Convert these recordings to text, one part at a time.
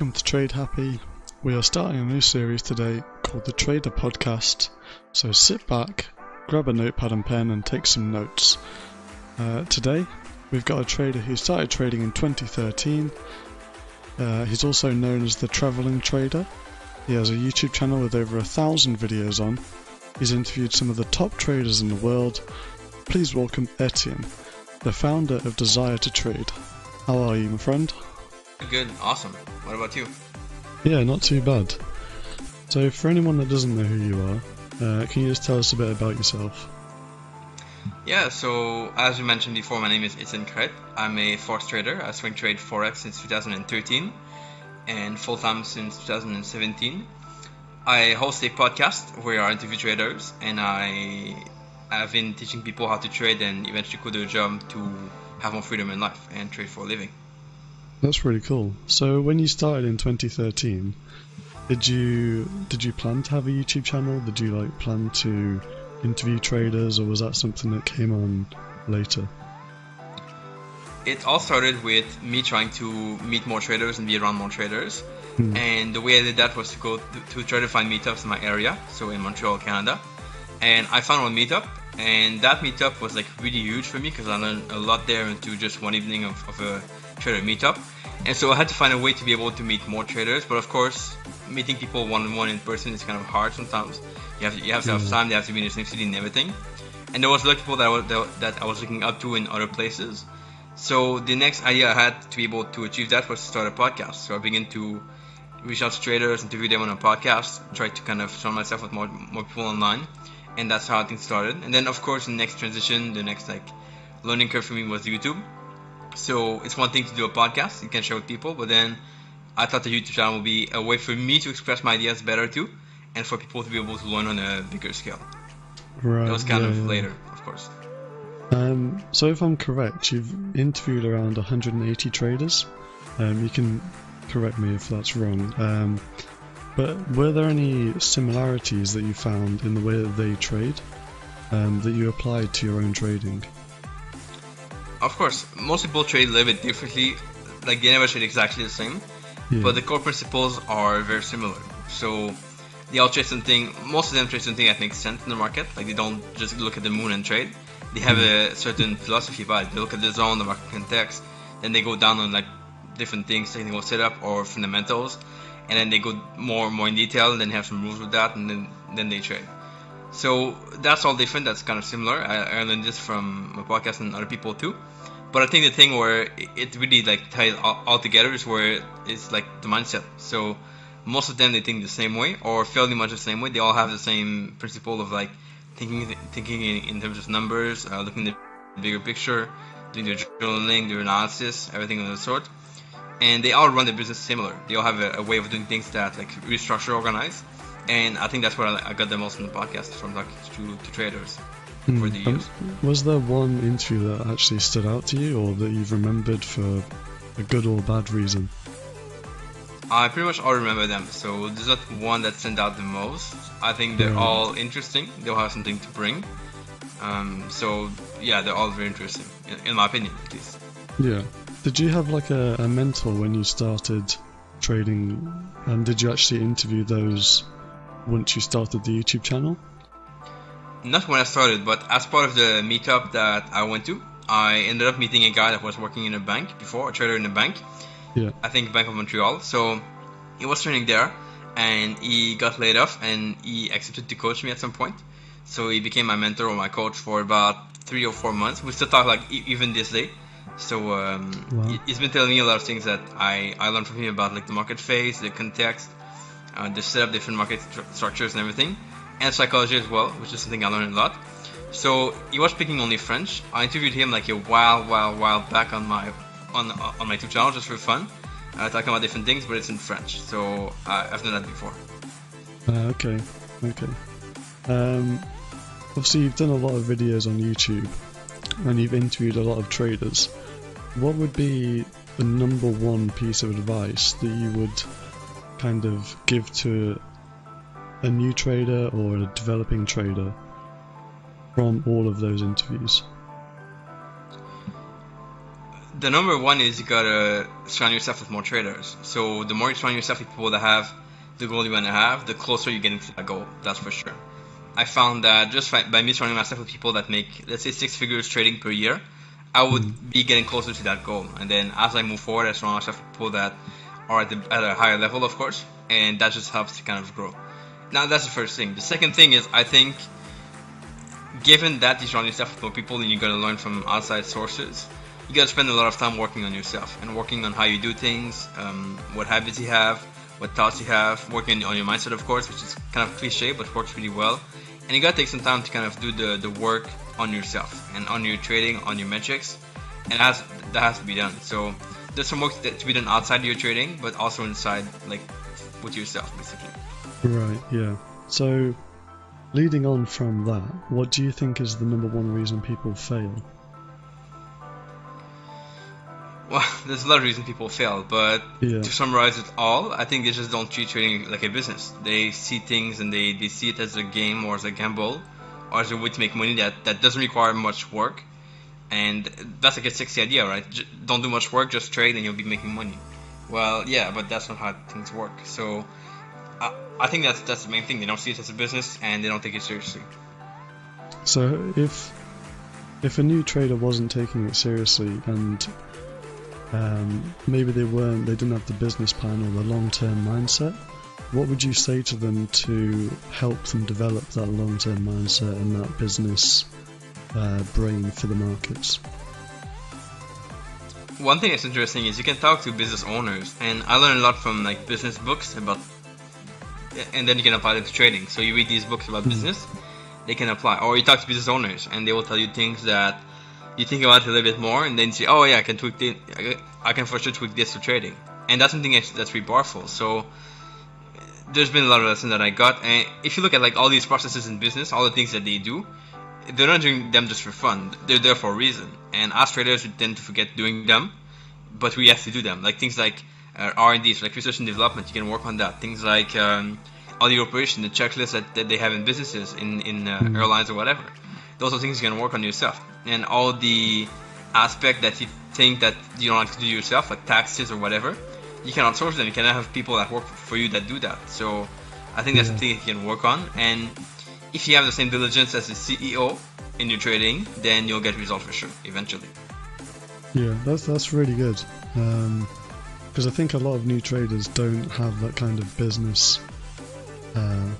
welcome to Trade Happy. We are starting a new series today called the Trader Podcast. So sit back, grab a notepad and pen, and take some notes. Uh, today, we've got a trader who started trading in 2013. Uh, he's also known as the Traveling Trader. He has a YouTube channel with over a thousand videos on. He's interviewed some of the top traders in the world. Please welcome Etienne, the founder of Desire to Trade. How are you, my friend? Good, awesome. What about you? Yeah, not too bad. So, for anyone that doesn't know who you are, uh, can you just tell us a bit about yourself? Yeah, so as you mentioned before, my name is Etienne Crete. I'm a forex trader. I swing trade forex since 2013 and full time since 2017. I host a podcast where I interview traders and I have been teaching people how to trade and eventually quit their job to have more freedom in life and trade for a living. That's really cool. So when you started in 2013, did you did you plan to have a YouTube channel? Did you like plan to interview traders, or was that something that came on later? It all started with me trying to meet more traders and be around more traders. Hmm. And the way I did that was to go to, to try to find meetups in my area, so in Montreal, Canada. And I found one meetup, and that meetup was like really huge for me because I learned a lot there into just one evening of, of a trader meetup. And so I had to find a way to be able to meet more traders. But of course, meeting people one on one in person is kind of hard sometimes. You have to, you have to have mm. time. They have to be in the same city and everything. And there was a lot of people that I was, that I was looking up to in other places. So the next idea I had to be able to achieve that was to start a podcast. So I began to reach out to traders, interview them on a podcast, try to kind of surround myself with more more people online, and that's how things started. And then of course the next transition, the next like learning curve for me was YouTube. So it's one thing to do a podcast, you can share with people, but then I thought the YouTube channel would be a way for me to express my ideas better too, and for people to be able to learn on a bigger scale. Right. That was kind yeah, of yeah. later, of course. Um, so if I'm correct, you've interviewed around 180 traders. Um, you can correct me if that's wrong. Um, but were there any similarities that you found in the way that they trade um, that you applied to your own trading? Of course, most people trade a little bit differently. Like they never trade exactly the same, yeah. but the core principles are very similar. So they all trade something. Most of them trade something that makes sense in the market. Like they don't just look at the moon and trade. They have mm. a certain philosophy about it. They look at the zone, the market context, then they go down on like different things, technical setup or fundamentals, and then they go more and more in detail. And then have some rules with that, and then then they trade. So that's all different. That's kind of similar. I, I learned this from my podcast and other people too. But I think the thing where it really like ties all, together is where it's like the mindset. So most of them they think the same way or fairly much the same way. They all have the same principle of like thinking thinking in, terms of numbers, uh, looking at the bigger picture, doing their journaling, their analysis, everything of the sort. And they all run the business similar. They all have a, a way of doing things that like restructure, organize and I think that's where I got the most from the podcast from talking to, to traders mm. over the years. Um, was there one interview that actually stood out to you, or that you've remembered for a good or bad reason? I pretty much all remember them, so there's not one that stand out the most. I think they're yeah. all interesting. They'll have something to bring. Um, so yeah, they're all very interesting, in, in, my opinion, at least. Yeah. Did you have like a, a mentor when you started trading, and did you actually interview those once you started the YouTube channel? Not when I started, but as part of the meetup that I went to, I ended up meeting a guy that was working in a bank before, a trader in a bank. Yeah. I think Bank of Montreal. So he was training there, and he got laid off, and he accepted to coach me at some point. So he became my mentor or my coach for about three or four months. We still talk like even this day. So um, wow. he's been telling me a lot of things that I, I learned from him about like the market phase, the context, uh, they set up different market structures and everything, and psychology as well, which is something I learned a lot. So he was speaking only French. I interviewed him like a while, while, while back on my on on my YouTube channel just for fun, uh, talking about different things, but it's in French. So uh, I've done that before. Uh, okay, okay. Um, obviously, you've done a lot of videos on YouTube, and you've interviewed a lot of traders. What would be the number one piece of advice that you would kind of give to a new trader or a developing trader from all of those interviews? the number one is you gotta surround yourself with more traders. So the more you surround yourself with people that have the goal you want to have, the closer you're getting to that goal. That's for sure. I found that just by me surrounding myself with people that make, let's say, six figures trading per year, I would mm-hmm. be getting closer to that goal. And then as I move forward, I surround myself with people that are at, the, at a higher level, of course, and that just helps to kind of grow. Now that's the first thing. The second thing is I think, given that you surround yourself with more people and you're gonna learn from outside sources, you gotta spend a lot of time working on yourself and working on how you do things, um, what habits you have, what thoughts you have, working on your mindset, of course, which is kind of cliche but works really well. And you gotta take some time to kind of do the, the work on yourself and on your trading, on your metrics, and that has, that has to be done. So there's some work to be done outside your trading, but also inside, like with yourself, basically. Right. Yeah. So, leading on from that, what do you think is the number one reason people fail? Well, there's a lot of reasons people fail, but yeah. to summarize it all, I think they just don't treat trading like a business. They see things and they, they see it as a game or as a gamble or as a way to make money that, that doesn't require much work. And that's like a sexy idea, right? J- don't do much work, just trade and you'll be making money. Well, yeah, but that's not how things work. So I, I think that's that's the main thing. They don't see it as a business and they don't take it seriously. So if if a new trader wasn't taking it seriously and um, maybe they weren't, they didn't have the business plan or the long-term mindset. What would you say to them to help them develop that long-term mindset and that business uh, brain for the markets? One thing that's interesting is you can talk to business owners, and I learned a lot from like business books about, and then you can apply it to trading. So you read these books about mm-hmm. business, they can apply, or you talk to business owners, and they will tell you things that you think about it a little bit more, and then you say, oh yeah, I can tweak this, I can for sure tweak this for trading, and that's something that's, that's really powerful. So there's been a lot of lessons that I got, and if you look at like all these processes in business, all the things that they do, they're not doing them just for fun. They're there for a reason, and us traders we tend to forget doing them, but we have to do them. Like things like uh, R&D, so like research and development, you can work on that. Things like um, all the operation, the checklists that, that they have in businesses, in in uh, mm-hmm. airlines or whatever those are things you can work on yourself. And all the aspect that you think that you don't like to do yourself, like taxes or whatever, you can outsource them. You can have people that work for you that do that. So I think that's yeah. something you can work on. And if you have the same diligence as the CEO in your trading, then you'll get results for sure eventually. Yeah, that's that's really good. Because um, I think a lot of new traders don't have that kind of business uh,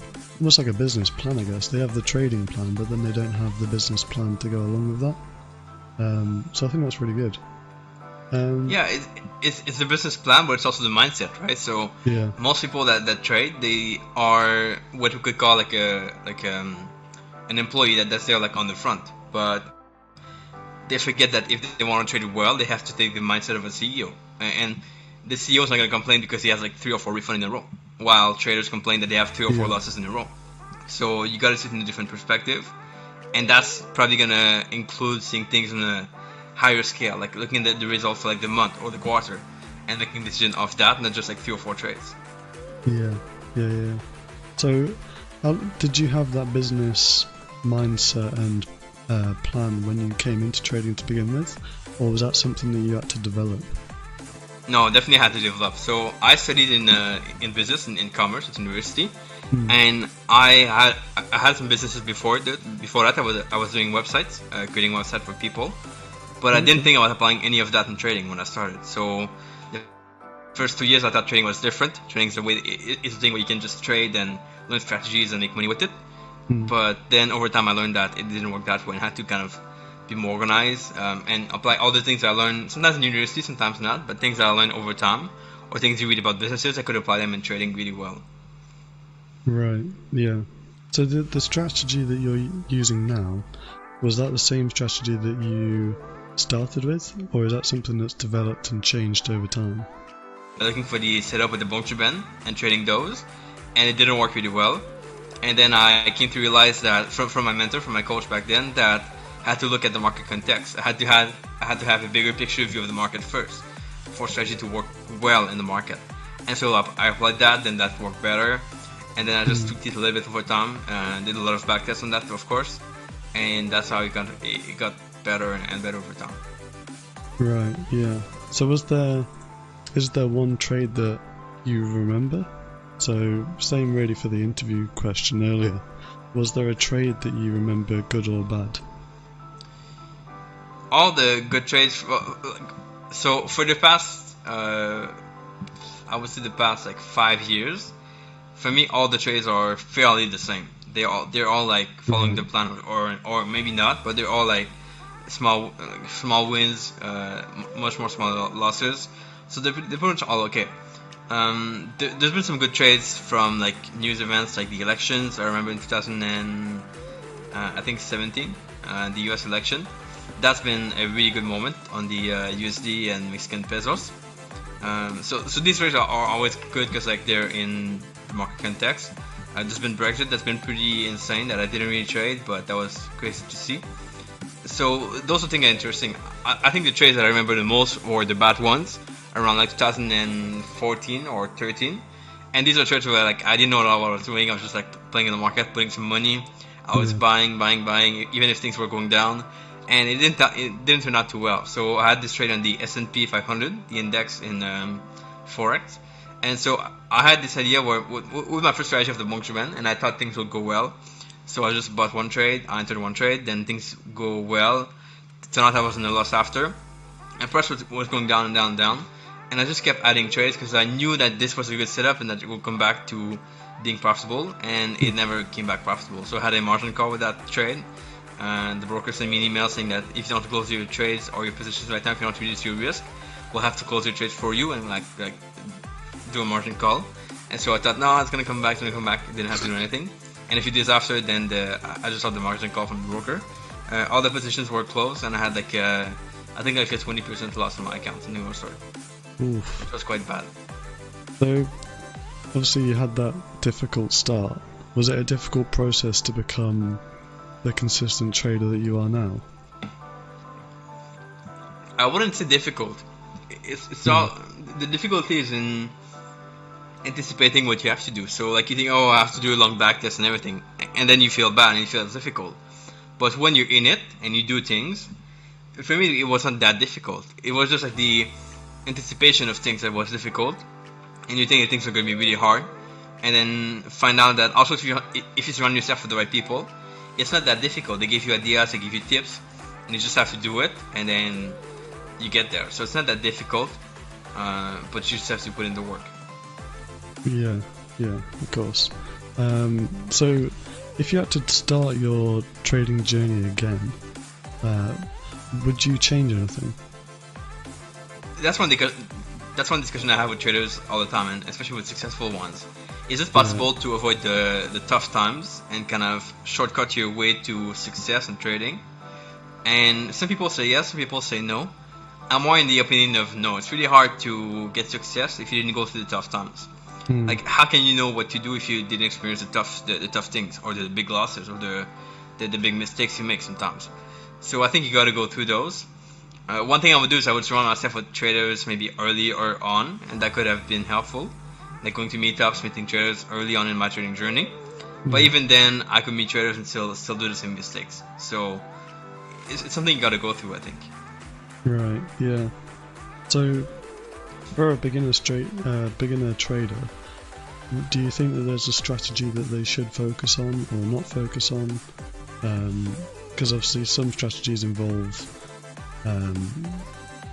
almost like a business plan, I guess. They have the trading plan, but then they don't have the business plan to go along with that. Um, so I think that's really good. Um, yeah, it, it's, it's the business plan, but it's also the mindset, right? So yeah. most people that, that trade, they are what we could call like a like um, an employee that, that's there like on the front, but they forget that if they want to trade well, they have to take the mindset of a CEO, and the CEO is not going to complain because he has like three or four refunds in a row while traders complain that they have three or four yeah. losses in a row. So you got to sit in a different perspective, and that's probably gonna include seeing things in a higher scale, like looking at the results for like the month or the quarter, and making decision off that, not just like three or four trades. Yeah, yeah, yeah. So, um, did you have that business mindset and uh, plan when you came into trading to begin with, or was that something that you had to develop? No, definitely had to develop. So I studied in uh, in business and in, in commerce at university, mm. and I had I had some businesses before that. Before that, I was I was doing websites, uh, creating websites for people, but. I didn't think about applying any of that in trading when I started. So the first two years, I thought trading was different. Trading is a way it's a thing where you can just trade and learn strategies and make money with it. Mm. But then over time, I learned that it didn't work that way, and I had to kind of be more organized, um, and apply all the things I learned, sometimes in university, sometimes not, but things that I learned over time, or things you read about businesses, I could apply them in trading really well. Right, yeah. So the, the strategy that you're using now, was that the same strategy that you started with, or is that something that's developed and changed over time? Looking for the setup with the Bond and trading those, and it didn't work really well. And then I came to realize that from, from my mentor, from my coach back then, that I had to look at the market context. I had to have I had to have a bigger picture view of the market first for strategy to work well in the market. And so I applied that, then that worked better, and then I just hmm. tweaked it a little bit over time and did a lot of backtests on that, of course, and that's how it got it got better and better over time. Right. Yeah. So was there is there one trade that you remember? So same really for the interview question earlier. Was there a trade that you remember good or bad? All the good trades. So for the past, uh, I would say the past like five years, for me all the trades are fairly the same. They all they're all like following mm-hmm. the plan, or or maybe not, but they're all like small small wins, uh, much more small losses. So they're, they're pretty much all okay. Um, th- there's been some good trades from like news events like the elections. I remember in 2000 and uh, I think 17, uh, the U.S. election. That's been a really good moment on the uh, USD and Mexican pesos. Um, so so these trades are, are always good because like they're in market context. Uh, there's been Brexit that's been pretty insane that I didn't really trade, but that was crazy to see. So those are things are interesting. I, I think the trades that I remember the most were the bad ones around like 2014 or 13. And these are trades where like I didn't know what I was doing. I was just like playing in the market, putting some money. I was buying, buying, buying, even if things were going down. And it didn't it didn't turn out too well. So I had this trade on the S&P 500, the index in um, forex. And so I had this idea where with, with my first strategy of the Bonk and I thought things would go well. So I just bought one trade, I entered one trade, then things go well. Out I was in a loss after. And price was, going down and down and down and I just kept adding trades because I knew that this was a good setup and that it would come back to being profitable, and it never came back profitable. So I had a margin call with that trade, and the broker sent me an email saying that if you don't close your trades or your positions right now, if you to reduce your risk, we'll have to close your trades for you and like like do a margin call. And so I thought, no, it's gonna come back, it's gonna come back. Didn't have to do anything. And a few days after, then the, I just saw the margin call from the broker. Uh, all the positions were closed, and I had like uh, I think like a 20% loss on my account, and it was sorry. Oof. It was quite bad. So, obviously, you had that difficult start. Was it a difficult process to become the consistent trader that you are now? I wouldn't say difficult. It's, it's mm. all the difficulty is in anticipating what you have to do. So, like you think, oh, I have to do a long back test and everything, and then you feel bad and you feel it's difficult. But when you're in it and you do things, for me, it wasn't that difficult. It was just like the anticipation of things that was difficult, and you think that things are going to be really hard, and then find out that also if you if you surround yourself with the right people, it's not that difficult. They give you ideas, they give you tips, and you just have to do it, and then you get there. So it's not that difficult, uh, but you just have to put in the work. Yeah, yeah, of course. Um, so, if you had to start your trading journey again, uh, would you change anything? that's one that's one discussion I have with traders all the time, and especially with successful ones. Is it possible to avoid the the tough times and kind of shortcut your way to success in trading? And some people say yes, some people say no. I'm more in the opinion of no. It's really hard to get success if you didn't go through the tough times. Hmm. Like, how can you know what to do if you didn't experience the tough the, the tough things or the big losses or the, the the big mistakes you make sometimes? So I think you got to go through those uh, one thing I would do is I would surround myself with traders maybe early or on, and that could have been helpful. Like going to meetups, meeting traders early on in my trading journey. But even then, I could meet traders and still still do the same mistakes. So it's, it's something you got to go through, I think. Right. Yeah. So for a beginner straight uh, beginner trader, do you think that there's a strategy that they should focus on or not focus on? Because um, obviously some strategies involve um,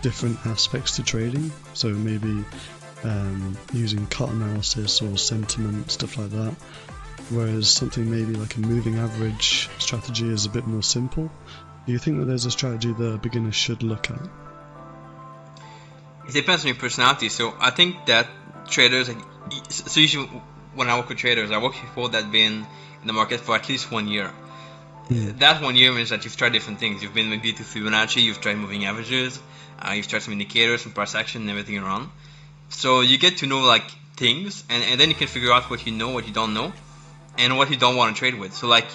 different aspects to trading. So maybe um, using cut analysis or sentiment, stuff like that. Whereas something maybe like a moving average strategy is a bit more simple. Do you think that there's a strategy that a beginner should look at? It depends on your personality. So I think that traders, so usually when I work with traders, I work with people that have been in the market for at least one year. Mm. That one year means that you've tried different things. You've been maybe to Fibonacci, you've tried moving averages, uh, you've tried some indicators, some price action, and everything around. So you get to know like things, and, and then you can figure out what you know, what you don't know, and what you don't want to trade with. So like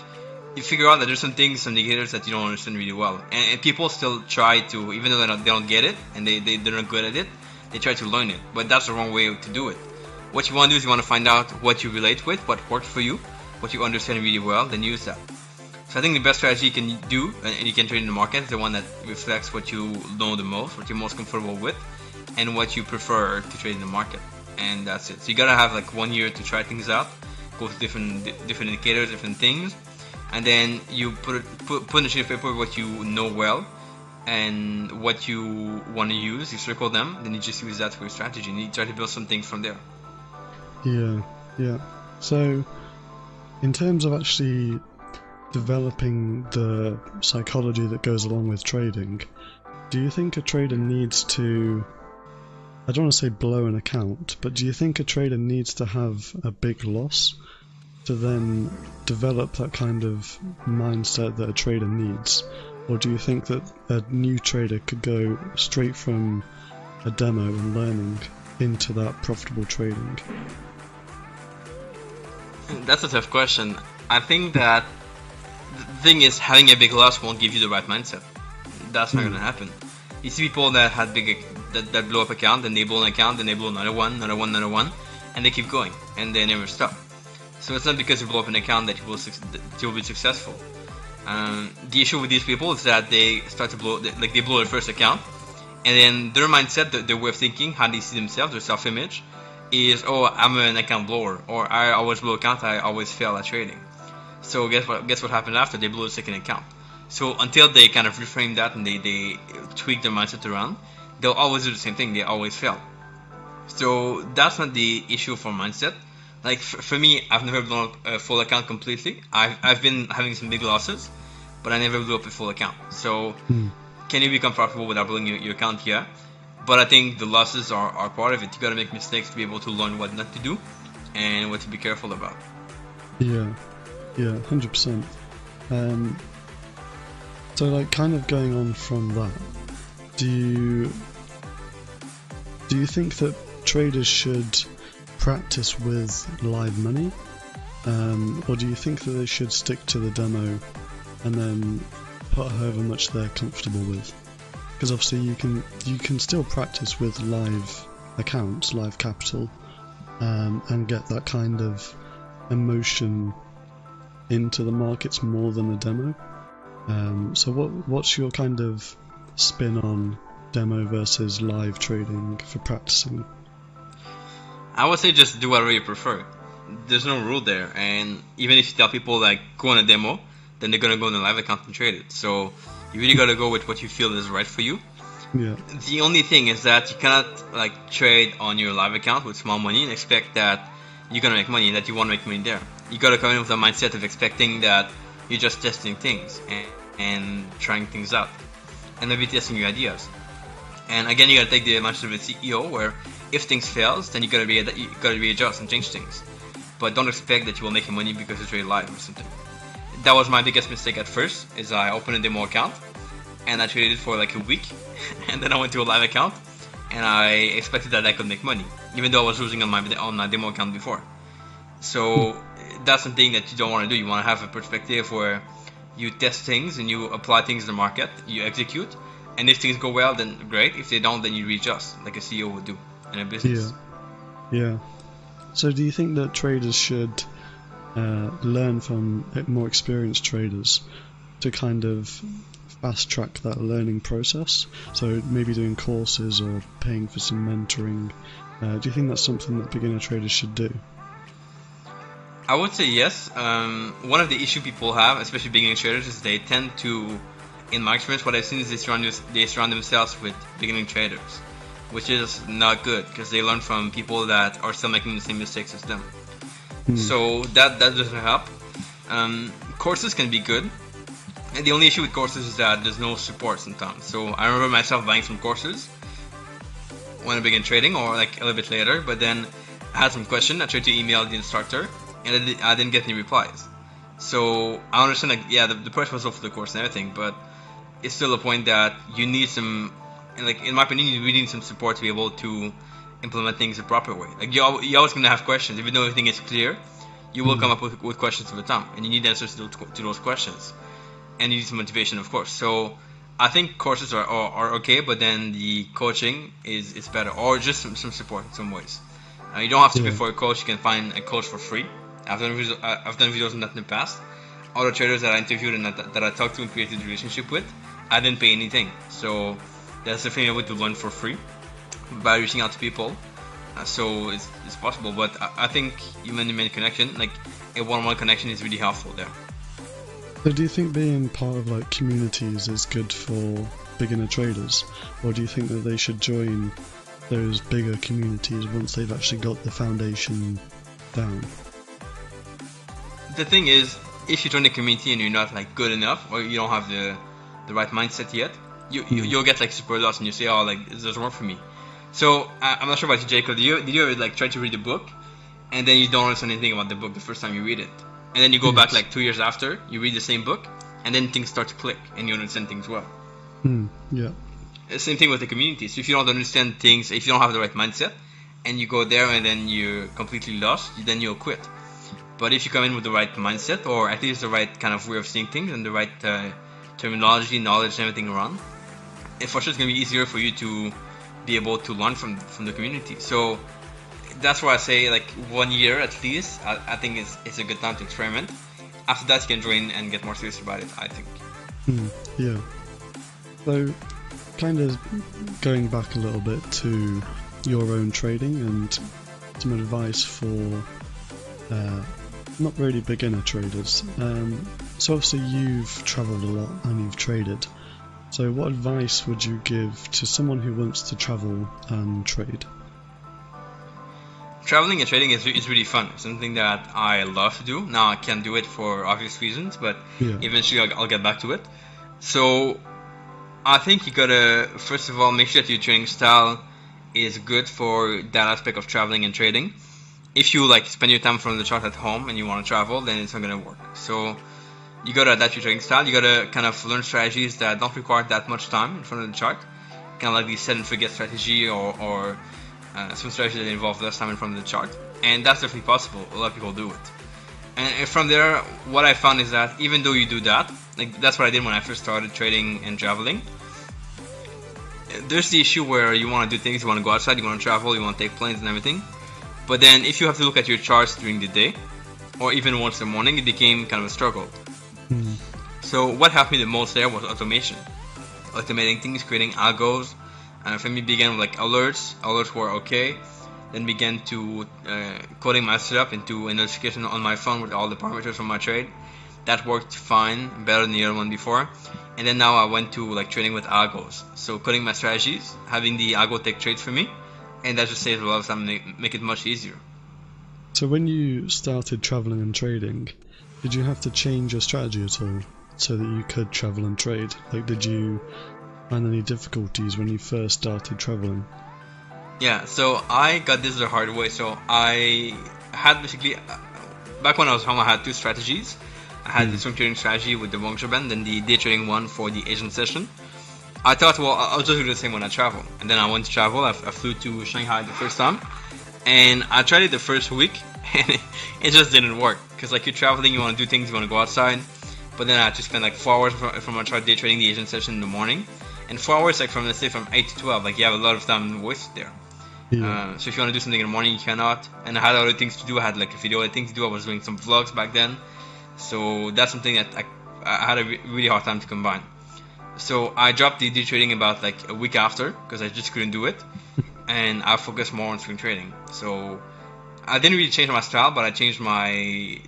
you figure out that there's some things, some indicators that you don't understand really well, and, and people still try to, even though they don't, they don't get it and they, they they're not good at it, they try to learn it. But that's the wrong way to do it. What you want to do is you want to find out what you relate with, what works for you, what you understand really well, then use that. So I think the best strategy you can do and you can trade in the market is the one that reflects what you know the most, what you're most comfortable with, and what you prefer to trade in the market. And that's it. So you gotta have like one year to try things out, go to different different indicators, different things, and then you put put put in a sheet of paper what you know well and what you want to use. You circle them, then you just use that for your strategy, and you try to build some things from there. Yeah, yeah. So, in terms of actually developing the psychology that goes along with trading, do you think a trader needs to I don't want to say blow an account, but do you think a trader needs to have a big loss to then develop that kind of mindset that a trader needs? Or do you think that a new trader could go straight from a demo and learning into that profitable trading? That's a tough question. I think that the thing is having a big loss won't give you the right mindset. That's not mm. gonna happen. You see people that had big that, that blow up account, then they blow an account, then they blow another one, another one, another one, and they keep going, and they never stop. So it's not because you blow up an account that you will, that you will be successful. Um, the issue with these people is that they start to blow, like they blow their first account, and then their mindset, their, their way of thinking, how they see themselves, their self-image, is oh I'm an account blower, or I always blow account, I always fail at trading. So guess what? Guess what happened after they blew a second account. So until they kind of reframe that and they, they tweak their mindset around, they'll always do the same thing. They always fail. So that's not the issue for mindset. Like f- for me, I've never blown up a full account completely. I've, I've been having some big losses, but I never blew up a full account. So hmm. can you become profitable without blowing your, your account? Yeah. But I think the losses are, are part of it. You gotta make mistakes to be able to learn what not to do and what to be careful about. Yeah, yeah, hundred percent. Um, so like, kind of going on from that, do you do you think that traders should practice with live money? Um, or do you think that they should stick to the demo and then put however much they're comfortable with? Because obviously you can you can still practice with live accounts, live capital, um, and get that kind of emotion into the markets more than a demo. Um, so what what's your kind of spin on demo versus live trading for practicing? I would say just do whatever you prefer. There's no rule there, and even if you tell people like go on a demo, then they're gonna go on a live account and trade it. So you really gotta go with what you feel is right for you. Yeah. The only thing is that you cannot like trade on your live account with small money and expect that you're gonna make money that you want to make money there. You gotta come in with a mindset of expecting that you're just testing things and, and trying things out and maybe testing your ideas. And again, you gotta take the mindset of a CEO where if things fails, then you gotta be you gotta readjust and change things. But don't expect that you will make money because it's really live or something. That was my biggest mistake at first. Is I opened a demo account and I traded for like a week, and then I went to a live account and I expected that I could make money, even though I was losing on my on my demo account before. So that's something that you don't want to do. You want to have a perspective where you test things and you apply things in the market, you execute, and if things go well, then great. If they don't, then you readjust, like a CEO would do in a business. Yeah. Yeah. So, do you think that traders should uh, learn from more experienced traders to kind of fast track that learning process? So, maybe doing courses or paying for some mentoring. Uh, do you think that's something that beginner traders should do? I would say yes. Um, one of the issue people have, especially beginner traders, is they tend to, in my experience, what I've seen is they surround, they surround themselves with beginning traders, which is not good because they learn from people that are still making the same mistakes as them. Mm. So that that doesn't help. Um, courses can be good, and the only issue with courses is that there's no support sometimes. So I remember myself buying some courses when I began trading, or like a little bit later, but then I had some question. I tried to email the instructor and I didn't get any replies. So I understand, like, yeah, the, the price was off the course and everything, but it's still a point that you need some, and like, in my opinion, you need some support to be able to implement things the proper way. Like, you're, you're always going to have questions. Even though everything is clear, you will mm-hmm. come up with, with questions the time, and you need answers to those, to those questions. And you need some motivation, of course. So I think courses are, are, are okay, but then the coaching is, is better, or just some, some support in some ways. Uh, you don't have to yeah. pay for a coach, you can find a coach for free I've done videos, I've done videos on that in the past. other traders that I interviewed and that, that I talked to and created a relationship with, I didn't pay anything. So that's definitely a way to learn for free by reaching out to people. Uh, so it's, it's possible, but I, I think human-human connection, like a one-on-one connection, is really helpful there. So do you think being part of like communities is good for beginner traders, or do you think that they should join those bigger communities once they've actually got the foundation down? The thing is, if you join a community and you're not like good enough, or you don't have the the right mindset yet, you, you you'll get like super lost and you say, oh, like this doesn't work for me. So I, I'm not sure about you, Jacob. Did you did you ever like try to read a book, and then you don't understand anything about the book the first time you read it, and then you go yes. back like two years after, you read the same book, and then things start to click and you understand things well. Mm, yeah. Same thing with the community. So if you don't understand things, if you don't have the right mindset, and you go there and then you're completely lost, then you'll quit. But if you come in with the right mindset, or at least the right kind of way of seeing things and the right uh, terminology, knowledge, and everything around, it for sure it's gonna be easier for you to be able to learn from from the community. So that's why I say like one year at least. I, I think it's it's a good time to experiment. After that, you can join and get more serious about it. I think. Mm, yeah. So, kind of going back a little bit to your own trading and some advice for uh, not really beginner traders. Um, so obviously you've travelled a lot and you've traded. So what advice would you give to someone who wants to travel and trade? Traveling and trading is, is really fun. It's something that I love to do. Now I can't do it for obvious reasons, but yeah. eventually I'll, I'll get back to it. So I think you gotta first of all make sure that your training style is good for that aspect of traveling and trading. If you like spend your time from the chart at home and you want to travel, then it's not gonna work. So you gotta adapt your trading style. You gotta kind of learn strategies that don't require that much time in front of the chart. Kind of like the set and forget strategy or, or uh, some strategies that involve less time in front of the chart. And that's definitely possible. A lot of people do it. And, and from there, what I found is that even though you do that, like that's what I did when I first started trading and traveling. There's the issue where you want to do things, you want to go outside, you want to travel, you want to take planes and everything. But then if you have to look at your charts during the day, or even once in the morning, it became kind of a struggle. Mm. So what helped me the most there was automation, automating things, creating algos. And for me, began with like alerts. Alerts were okay. Then began to uh, coding my setup into a notification on my phone with all the parameters from my trade. That worked fine, better than the other one before. And then now I went to like trading with algos. So coding my strategies, having the algo take trades for me, and that just saves a lot of time, make, make it much easier. So when you started traveling and trading, did you have to change your strategy at all so that you could travel and trade? Like, did you find any difficulties when you first started traveling? Yeah, so I got this the hard way. So I had basically, back when I was home, I had two strategies. I had mm. the swing trading strategy with the Wongsha band and the day trading one for the Asian session. I thought, well, I'll just do the same when I travel. And then I went to travel. I, I flew to Shanghai the first time. And I tried it the first week. And it, it just didn't work because like you're traveling, you want to do things, you want to go outside, but then I had to spend like four hours from, from my chart day trading the Asian session in the morning, and four hours like from let's say from eight to twelve, like you have a lot of time wasted there. Yeah. Uh, so if you want to do something in the morning, you cannot. And I had other things to do. I had like a video other things to do. I was doing some vlogs back then, so that's something that I, I had a really hard time to combine. So I dropped the day trading about like a week after because I just couldn't do it, and I focused more on swing trading. So I didn't really change my style, but I changed my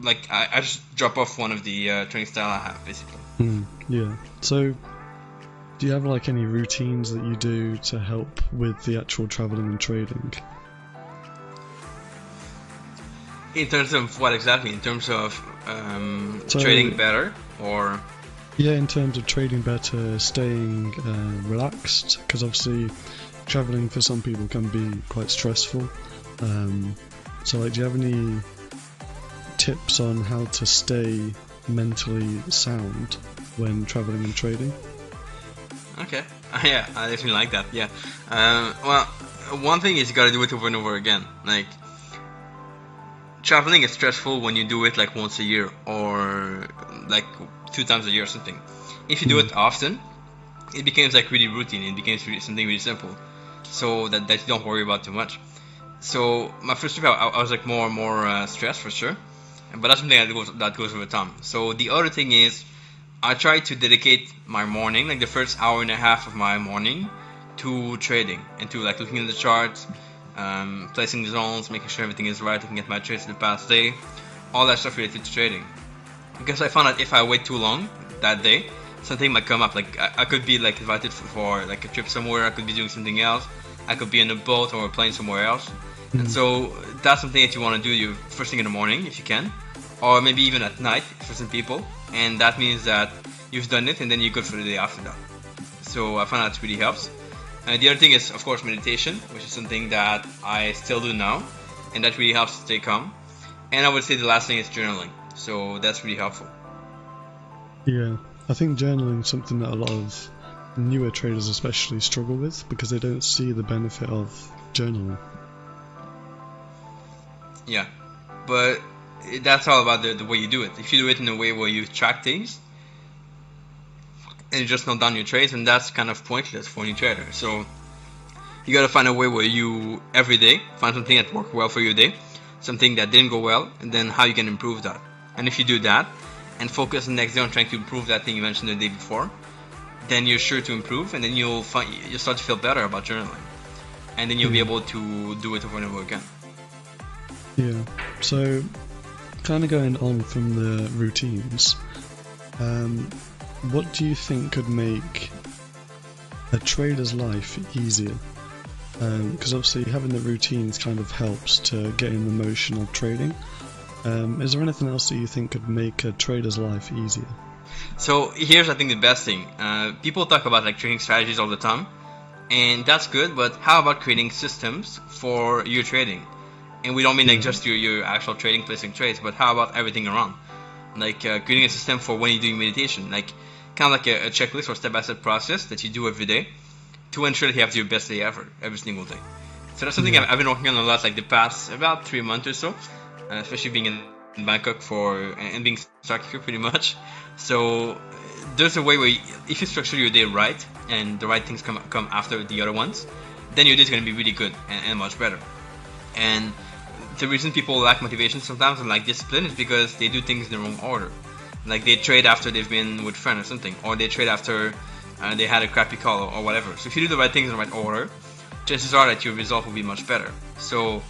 like I, I just drop off one of the uh, training style I have basically. Mm, yeah. So, do you have like any routines that you do to help with the actual traveling and trading? In terms of what exactly? In terms of um, so, trading better, or yeah, in terms of trading better, staying uh, relaxed, because obviously traveling for some people can be quite stressful. Um, so, like, do you have any tips on how to stay mentally sound when traveling and trading? Okay. yeah, I definitely like that. Yeah. Um, well, one thing is you gotta do it over and over again. Like, traveling is stressful when you do it like once a year or like two times a year or something. If you do it often, it becomes like really routine. It becomes really, something really simple, so that, that you don't worry about too much. So my first trip, I, I was like more and more uh, stressed for sure but that's something that goes that goes over time. So the other thing is, I try to dedicate my morning, like the first hour and a half of my morning, to trading and to like looking at the charts, um, placing the zones, making sure everything is right, looking at my trades the past day, all that stuff related to trading. Because I found that if I wait too long that day, something might come up. Like I, I could be like invited for, for, like a trip somewhere. I could be doing something else. I could be in a boat or a plane somewhere else. Mm-hmm. And so that's something that you want to do you first thing in the morning if you can, or maybe even at night for some people. And that means that you've done it and then you're good for the day after that. So I find that really helps. And the other thing is, of course, meditation, which is something that I still do now, and that really helps to stay calm. And I would say the last thing is journaling. So that's really helpful. Yeah, I think journaling is something that a lot of newer traders especially struggle with because they don't see the benefit of journaling. Yeah, but that's all about the, the way you do it. If you do it in a way where you track things and you just note down your trades, and that's kind of pointless for a new trader. So you gotta find a way where you every day find something that worked well for your day, something that didn't go well, and then how you can improve that. And if you do that, and focus the next day on trying to improve that thing you mentioned the day before, then you're sure to improve, and then you'll find you'll start to feel better about journaling, and then you'll be hmm. able to do it over and over again. Yeah. So, kind of going on from the routines, um, what do you think could make a trader's life easier? Because um, obviously having the routines kind of helps to get in the motion of trading. Um, is there anything else that you think could make a trader's life easier? So here's I think the best thing. Uh, people talk about like trading strategies all the time, and that's good. But how about creating systems for your trading? And we don't mean like just your, your actual trading, placing trades, but how about everything around? Like uh, creating a system for when you're doing meditation, like kind of like a, a checklist or step-by-step process that you do every day to ensure that you have your best day ever, every single day. So that's something I've, I've been working on a lot, like the past about three months or so uh, especially being in Bangkok for and being stuck here pretty much. So there's a way where you, if you structure your day right and the right things come come after the other ones, then your day is going to be really good and, and much better. And the reason people lack motivation sometimes and lack discipline is because they do things in the wrong order. Like they trade after they've been with friends or something, or they trade after uh, they had a crappy call or, or whatever. So if you do the right things in the right order, chances are that your result will be much better. So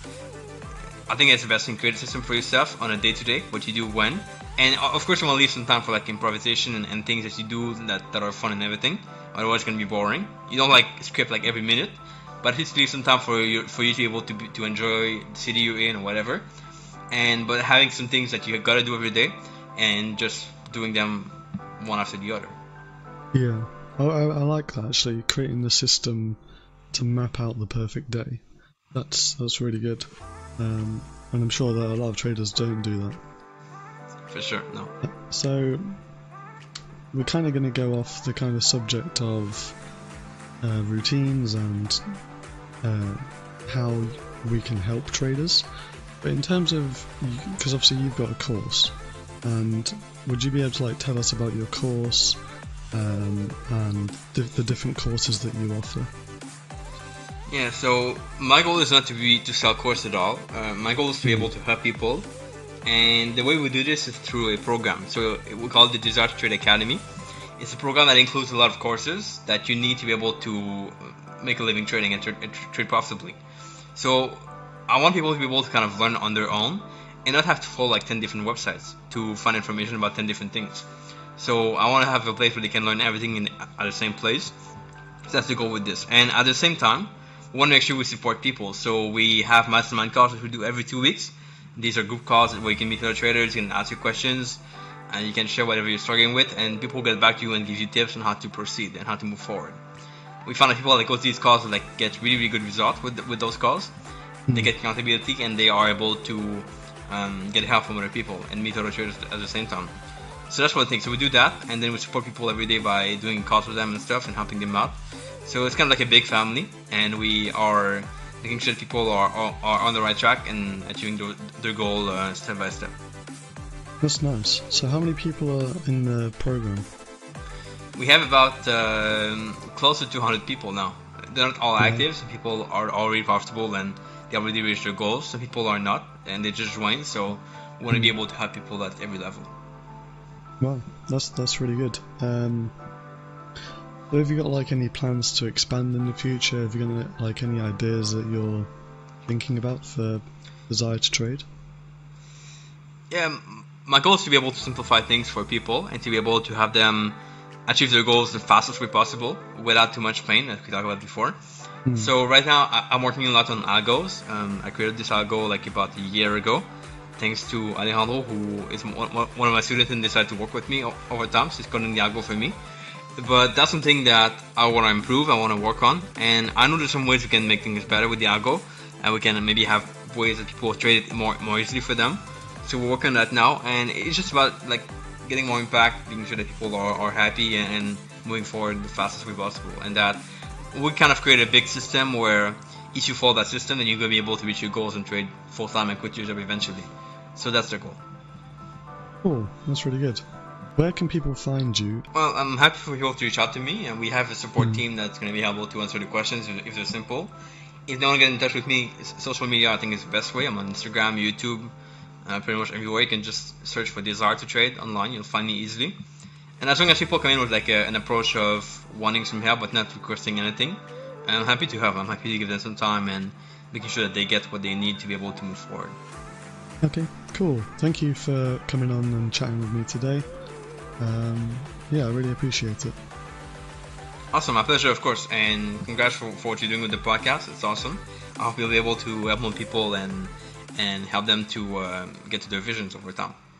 I think it's the best thing. Create a system for yourself on a day to day, what you do when. And of course, you want to leave some time for like improvisation and, and things that you do that, that are fun and everything. Otherwise, it's gonna be boring. You don't like script like every minute, but it's leave some time for you for you to be able to be, to enjoy the city you're in or whatever. And but having some things that you gotta do every day, and just doing them one after the other. Yeah, I, I, I like that actually. Creating the system to map out the perfect day. That's that's really good. Um, and I'm sure that a lot of traders don't do that. For sure, no. So we're kind of going to go off the kind of subject of uh, routines and uh, how we can help traders. But in terms of, because obviously you've got a course, and would you be able to like tell us about your course um, and the, the different courses that you offer? Yeah, so my goal is not to be to sell course at all. Uh, my goal is to be able to help people, and the way we do this is through a program. So we call it the Desire to Trade Academy. It's a program that includes a lot of courses that you need to be able to make a living trading and, tra- and trade profitably. So I want people to be able to kind of learn on their own and not have to follow like 10 different websites to find information about 10 different things. So I want to have a place where they can learn everything in, at the same place. So that's the goal with this. And at the same time, we want to make sure we support people. So we have mastermind calls which we do every two weeks. These are group calls where you can meet other traders, you can ask your questions, and you can share whatever you're struggling with, and people get back to you and give you tips on how to proceed and how to move forward. We found that people that go to these calls like get really really good results with with those calls. Mm-hmm. They get accountability and they are able to um, get help from other people and meet other traders at the same time. So that's one thing. So we do that, and then we support people every day by doing calls with them and stuff and helping them out. So it's kind of like a big family, and we are making sure people are, are, are on the right track and achieving their, their goal uh, step by step. That's nice. So how many people are in the program? We have about um, close to 200 people now. They're not all active. Some people are already profitable and they already reached their goals. Some people are not, and they just joined. So we want to be able to help people at every level. Well, that's that's really good. Um, so have you got like any plans to expand in the future? Have you got like any ideas that you're thinking about for desire to trade? Yeah, my goal is to be able to simplify things for people and to be able to have them achieve their goals the fastest way possible without too much pain, as we talked about before. Mm. So right now I, am working a lot on algos. Um, I created this algo like about a year ago, thanks to Alejandro, who is one, one of my students and decided to work with me over time. So he's coding the algo for me. But that's something that I want to improve. I want to work on, and I know there's some ways we can make things better with the algo, and we can maybe have ways that people trade it more more easily for them. So we're working on that now, and it's just about like getting more impact, making sure that people are, are happy and, and moving forward the fastest way possible, and that we kind of create a big system where if you follow that system, then you're gonna be able to reach your goals and trade full time and quit your job eventually. So that's the goal. Cool, that's really good. Where can people find you? Well, I'm happy for people to reach out to me, and we have a support mm. team that's going to be able to answer the questions if they're simple. If they want to get in touch with me, social media I think is the best way. I'm on Instagram, YouTube, uh, pretty much everywhere. You can just search for Desire to Trade online. You'll find me easily. And as long as people come in with like a, an approach of wanting some help but not requesting anything, I'm happy to help. I'm happy to give them some time and making sure that they get what they need to be able to move forward. Okay, cool. Thank you for coming on and chatting with me today. Um, yeah, I really appreciate it. Awesome, my pleasure, of course, and congrats for, for what you're doing with the podcast. It's awesome. I hope you'll be able to help more people and and help them to uh, get to their visions over time.